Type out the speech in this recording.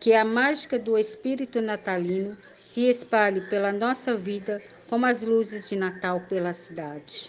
que a mágica do espírito natalino se espalhe pela nossa vida como as luzes de Natal pela cidade.